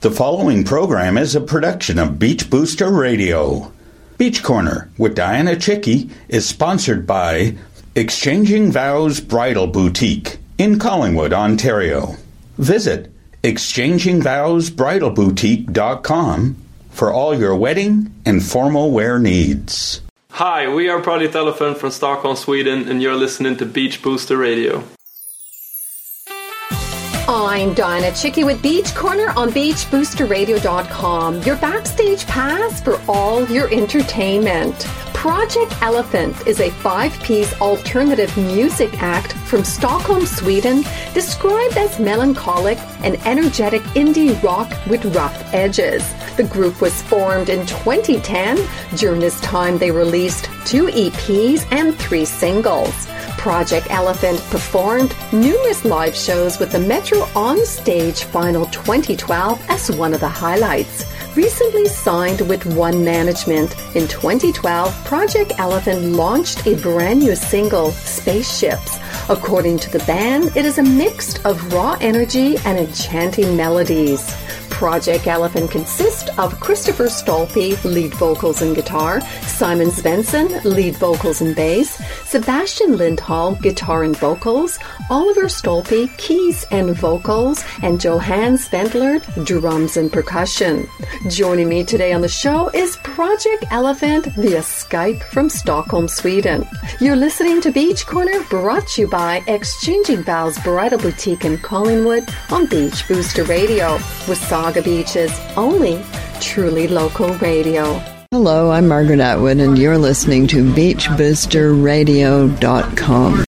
The following program is a production of Beach Booster Radio. Beach Corner with Dianna Chycki is sponsored by Exchanging Vows Bridal Boutique in Collingwood, Ontario. Visit exchangingvowsbridalboutique.com for all your wedding and formal wear needs. Hi, we are Project Elephant from Stockholm, Sweden, and you're listening to Beach Booster Radio. I'm Dianna Chycki with Beach Corner on BeachBoosterRadio.com, your backstage pass for all your entertainment. Project Elephant is a five piece alternative music act from Stockholm, Sweden, described as melancholic and energetic indie rock with rough edges. The group was formed in 2010. During this time, they released two EPs and three singles. Project Elephant performed numerous live shows with the Metro On Stage Final 2012 as one of the highlights. Recently signed with One Management, in 2012, Project Elephant launched a brand new single, Spaceships. According to the band, it is a mix of raw energy and enchanting melodies. Project Elephant consists of Christoffer Stolpe, lead vocals and guitar, Simon Svensson, lead vocals and bass, Sebastian Lindahl, guitar and vocals, Oliver Stolpe, keys and vocals, and Johan Svenlert, drums and percussion. Joining me today on the show is Project Elephant via Skype from Stockholm, Sweden. You're listening to Beach Corner, brought to you by Exchanging Vows Bridal Boutique in Collingwood on Beach Booster Radio with Saga Beach's only truly local radio. Hello, I'm Margaret Atwood, and you're listening to BeachBoosterRadio.com.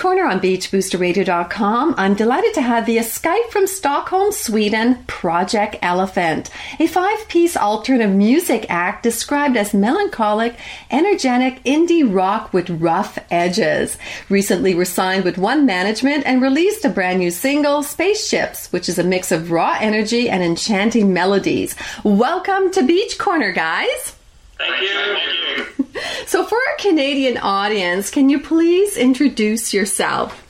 Corner on BeachBoosterRadio.com. I'm delighted to have via Skype from Stockholm, Sweden, Project Elephant, a five piece alternative music act described as melancholic, energetic indie rock with rough edges. Recently were signed with One Management and released a brand new single, Spaceships, which is a mix of raw energy and enchanting melodies. Welcome to Beach Corner, guys. Thank you. Thank you. So, for our Canadian audience, can you please introduce yourself?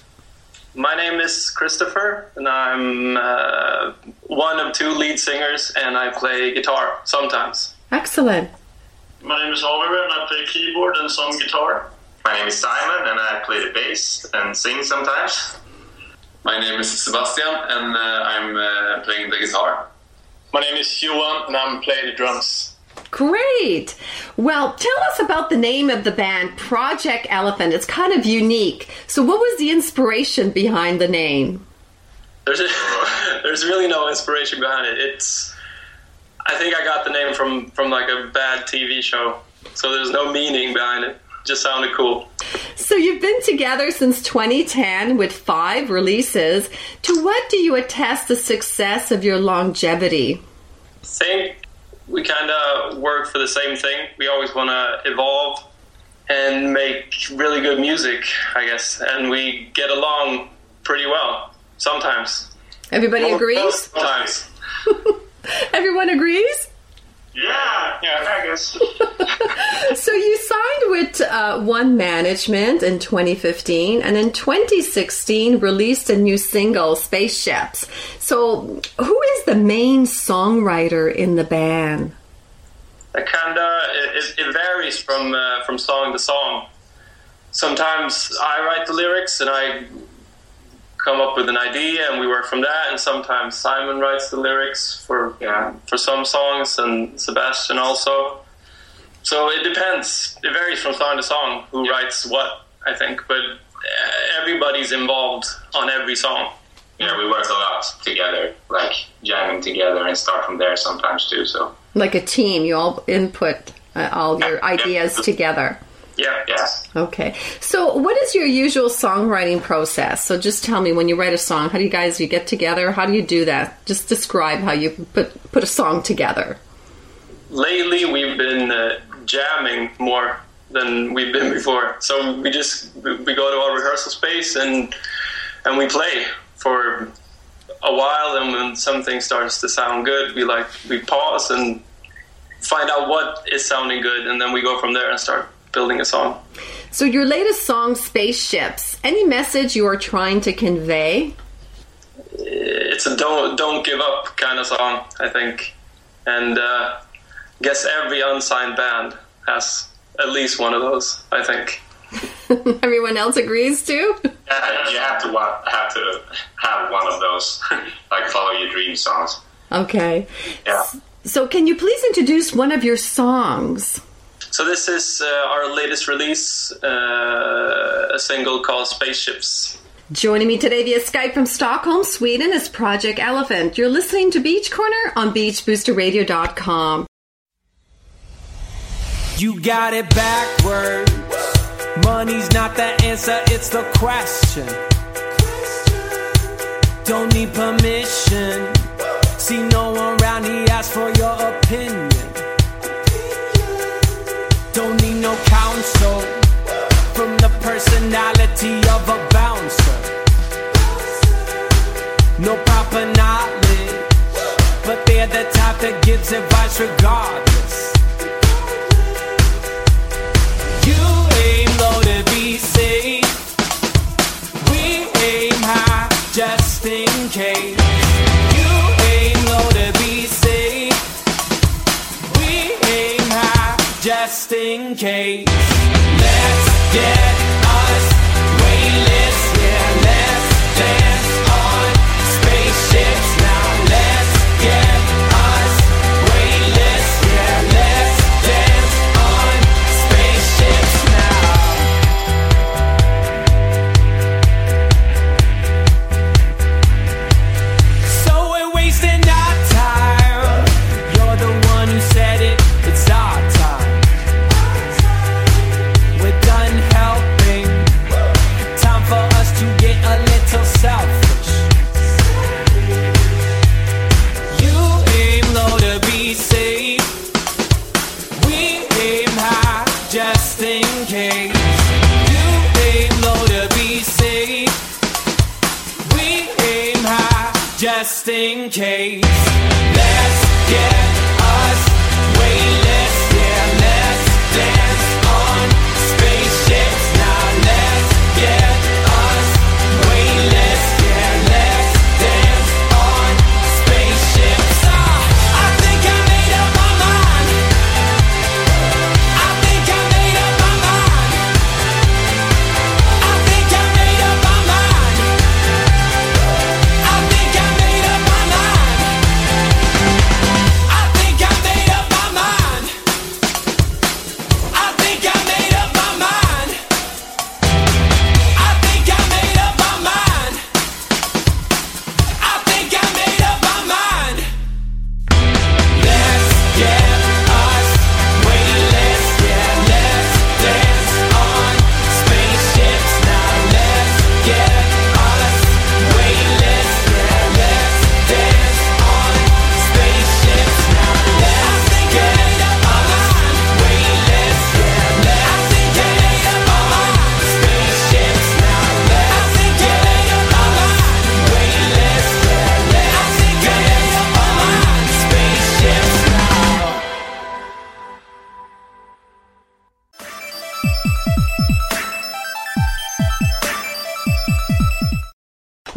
My name is Christoffer, and I'm uh, one of two lead singers, and I play guitar sometimes. Excellent. My name is Oliver, and I play keyboard and some guitar. My name is Simon, and I play the bass and sing sometimes. My name is Sebastian, and uh, I'm uh, playing the guitar. My name is Johan, and I'm playing the drums. Great. Well, tell us about the name of the band, Project Elephant. It's kind of unique. So, what was the inspiration behind the name? There's a, there's really no inspiration behind it. It's I think I got the name from from like a bad TV show. So there's no meaning behind it. Just sounded cool. So you've been together since 2010 with five releases. To what do you attest the success of your longevity? I think we kind of work for the same thing. We always want to evolve and make really good music, I guess. And we get along pretty well sometimes. Everybody agrees? Sometimes. Everyone agrees? Yeah, yeah, I guess. so you signed with uh, One Management in 2015, and in 2016 released a new single, Spaceships. So, who is the main songwriter in the band? It kind of it, it, varies from uh, from song to song. Sometimes I write the lyrics and I come up with an idea and we work from that. And sometimes Simon writes the lyrics for yeah, for some songs and Sebastian also. So it depends. It varies from song to song who yeah. writes what I think but everybody's involved on every song. Yeah we work a lot together like jamming together and start from there sometimes too so. Like a team you all input uh, all your yeah. ideas together yeah, yes. Okay. So, what is your usual songwriting process? So, just tell me when you write a song, how do you guys you get together? How do you do that? Just describe how you put put a song together. Lately, we've been uh, jamming more than we've been before. So we just we go to our rehearsal space and and we play for a while. And when something starts to sound good, we like we pause and find out what is sounding good, and then we go from there and start building a song. So your latest song, Spaceships, Any message you are trying to convey? It's a don't don't give up kind of song, I think, and uh, I guess every unsigned band has at least one of those. I think. Everyone else agrees too? Yeah, you have to wa- have to have one of those, like follow your dream songs. Okay. Yeah. So, can you please introduce one of your songs? So this is uh, our latest release, uh, a single called Spaceships. Joining me today via Skype from Stockholm, Sweden is Project Elephant. You're listening to Beach Corner on beachboosterradio.com. You got it backwards. Money's not the answer, it's the question. Don't need permission. See no one around, he asks for your opinion. Personality of a bouncer. No proper knowledge, but they're the type that gives advice regardless. You aim low to be safe. We aim high just in case. You aim low to be safe. We aim high just in case. Let's Ships just in case.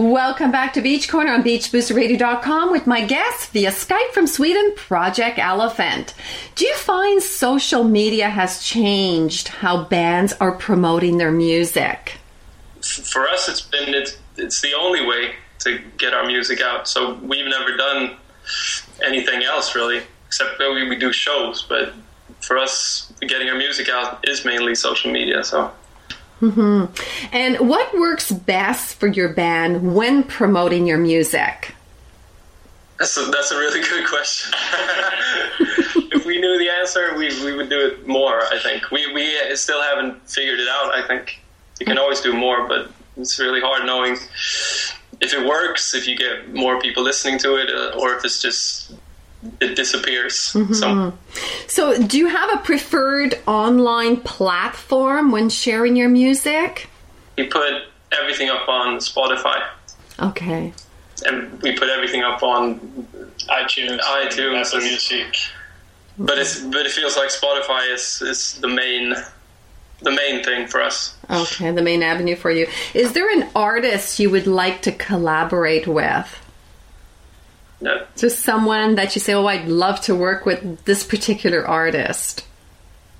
Welcome back to Beach Corner on BeachBoosterRadio.com with my guest via Skype from Sweden, Project Elephant. Do you find social media has changed how bands are promoting their music? For us, it's been it's, it's the only way to get our music out. So we've never done anything else really, except we, we do shows. But for us, getting our music out is mainly social media. So. And what works best for your band when promoting your music? That's a, that's a really good question. if we knew the answer, we, we would do it more. I think we we still haven't figured it out. I think you can always do more, but it's really hard knowing if it works, if you get more people listening to it, uh, or if it's just it disappears. Mm-hmm, so mm-hmm. So, do you have a preferred online platform when sharing your music? we put everything up on Spotify, Okay. and we put everything up on iTunes, iTunes Apple and- Music. But it's but it feels like Spotify is is the main the main thing for us. Okay, the main avenue for you. Is there an artist you would like to collaborate with? Yeah. Just someone that you say, "Oh, I'd love to work with this particular artist."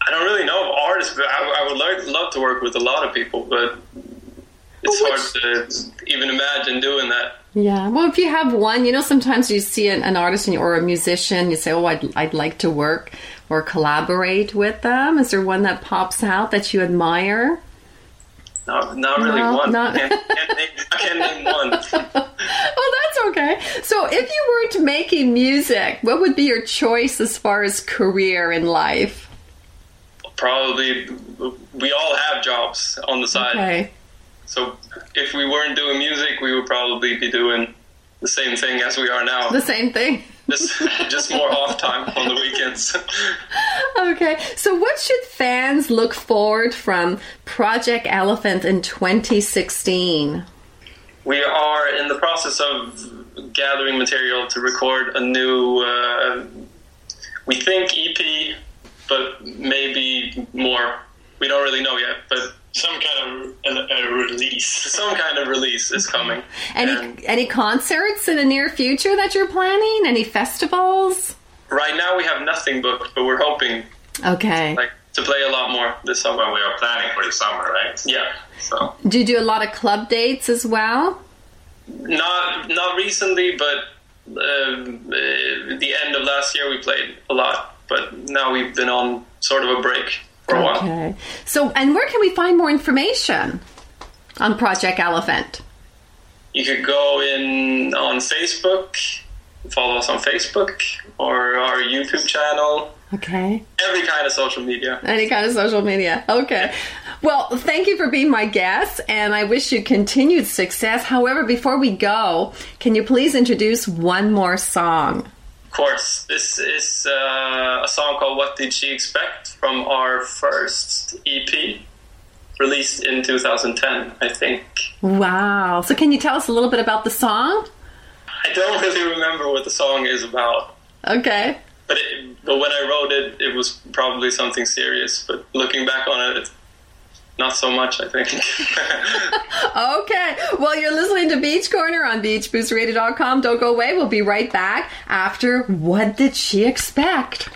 I don't really know of artists, but I, I would like, love to work with a lot of people, but it's Well, hard to even imagine doing that. Yeah. Well, if you have one, you know, sometimes you see an, an artist or a musician, you say, "Oh, I'd I'd like to work or collaborate with them." Is there one that pops out that you admire? Not, not really No, one. not- Can't, can't name, I can't name one. That's okay. So, if you weren't making music, what would be your choice as far as career in life? Probably, we all have jobs on the side. Okay. So if we weren't doing music, we would probably be doing the same thing as we are now. The same thing. just, just more off time on the weekends. Okay. So, what should fans look forward from Project Elephant in 2016? we are in the process of gathering material to record a new, uh, we think EP, but maybe more. We don't really know yet, but Some kind of a, a release. some kind of release is coming. Any And any concerts in the near future that you're planning? Any festivals? right now we have nothing booked, but we're hoping Okay. like to play a lot more this summer. When we are planning for the summer, right? Yeah. So Do you do a lot of club dates as well? Not not recently, but uh, uh, the end of last year we played a lot. But now we've been on sort of a break for a while. Okay. So, and where can we find more information on Project Elephant? You could go in on Facebook, follow us on Facebook or our YouTube channel, Okay. every kind of social media. Any kind of social media. Okay. Well, thank you for being my guest, and I wish you continued success. However, before we go, can you please introduce one more song? Of course, this is uh, a song called "What Did She Expect" from our first EP, released in 2010, I think. Wow. So, can you tell us a little bit about the song? I don't really remember what the song is about. Okay. But it, but when I wrote it, it was probably something serious. But looking back on it, it's not so much. I think. Okay. Well, you're listening to Beach Corner on beachboostradio.com. Don't go away. We'll be right back after What Did She Expect?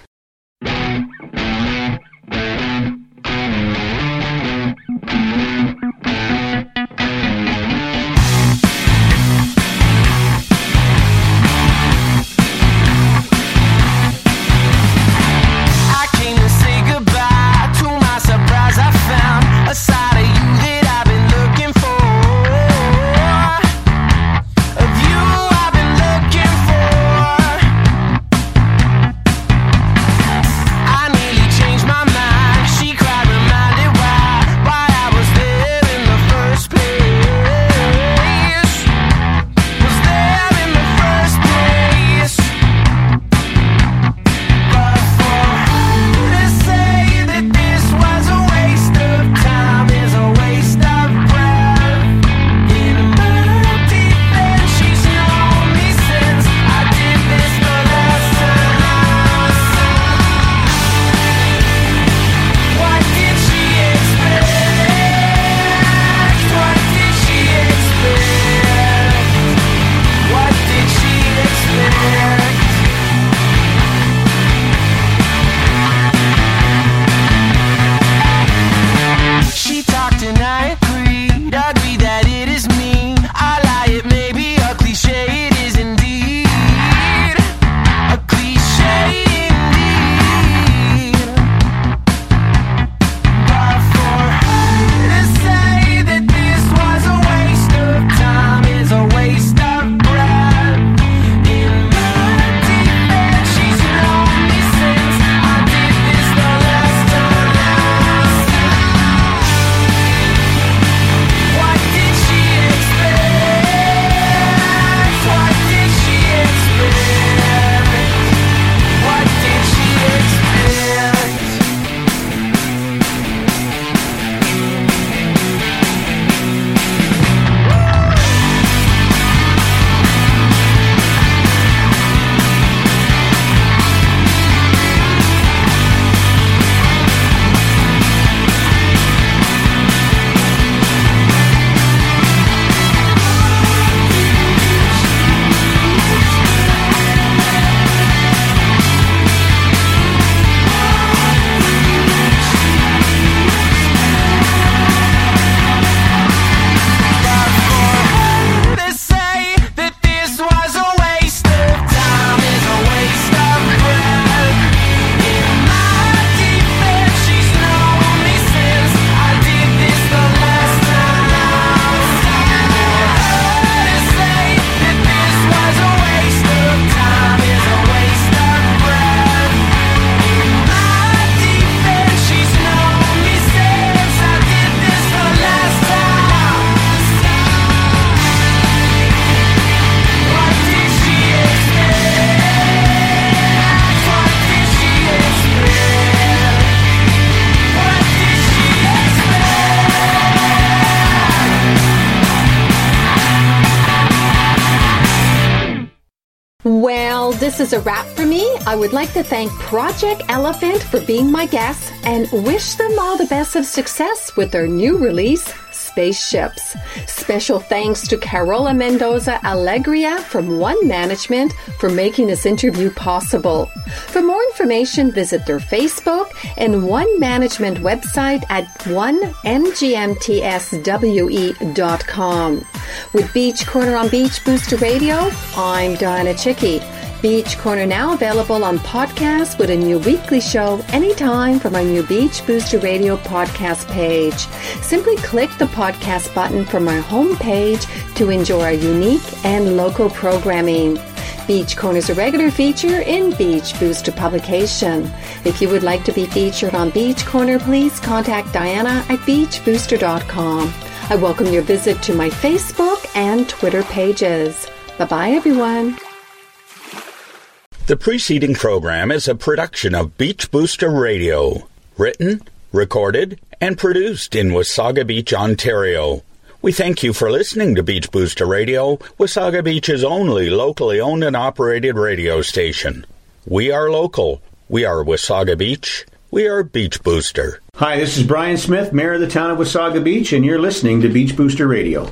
This is a wrap for me. I would like to thank Project Elephant for being my guest and wish them all the best of success with their new release, Spaceships. Special thanks to Carola Mendoza Alegria from One Management for making this interview possible. For more information, visit their Facebook and One Management website at onemgmtswe.com. With Beach Corner on Beach Booster Radio, I'm Dianna Chycki. Beach Corner now available on podcast with a new weekly show anytime from our new Beach Booster Radio podcast page. Simply click the podcast button from our homepage to enjoy our unique and local programming. Beach Corner is a regular feature in Beach Booster publication. If you would like to be featured on Beach Corner, please contact Dianna at beachbooster.com. I welcome your visit to my Facebook and Twitter pages. Bye bye, everyone. The preceding program is a production of Beach Booster Radio, written, recorded, and produced in Wasaga Beach, Ontario. We thank you for listening to Beach Booster Radio, Wasaga Beach's only locally owned and operated radio station. We are local. We are Wasaga Beach. We are Beach Booster. Hi, this is Brian Smith, Mayor of the town of Wasaga Beach, and you're listening to Beach Booster Radio.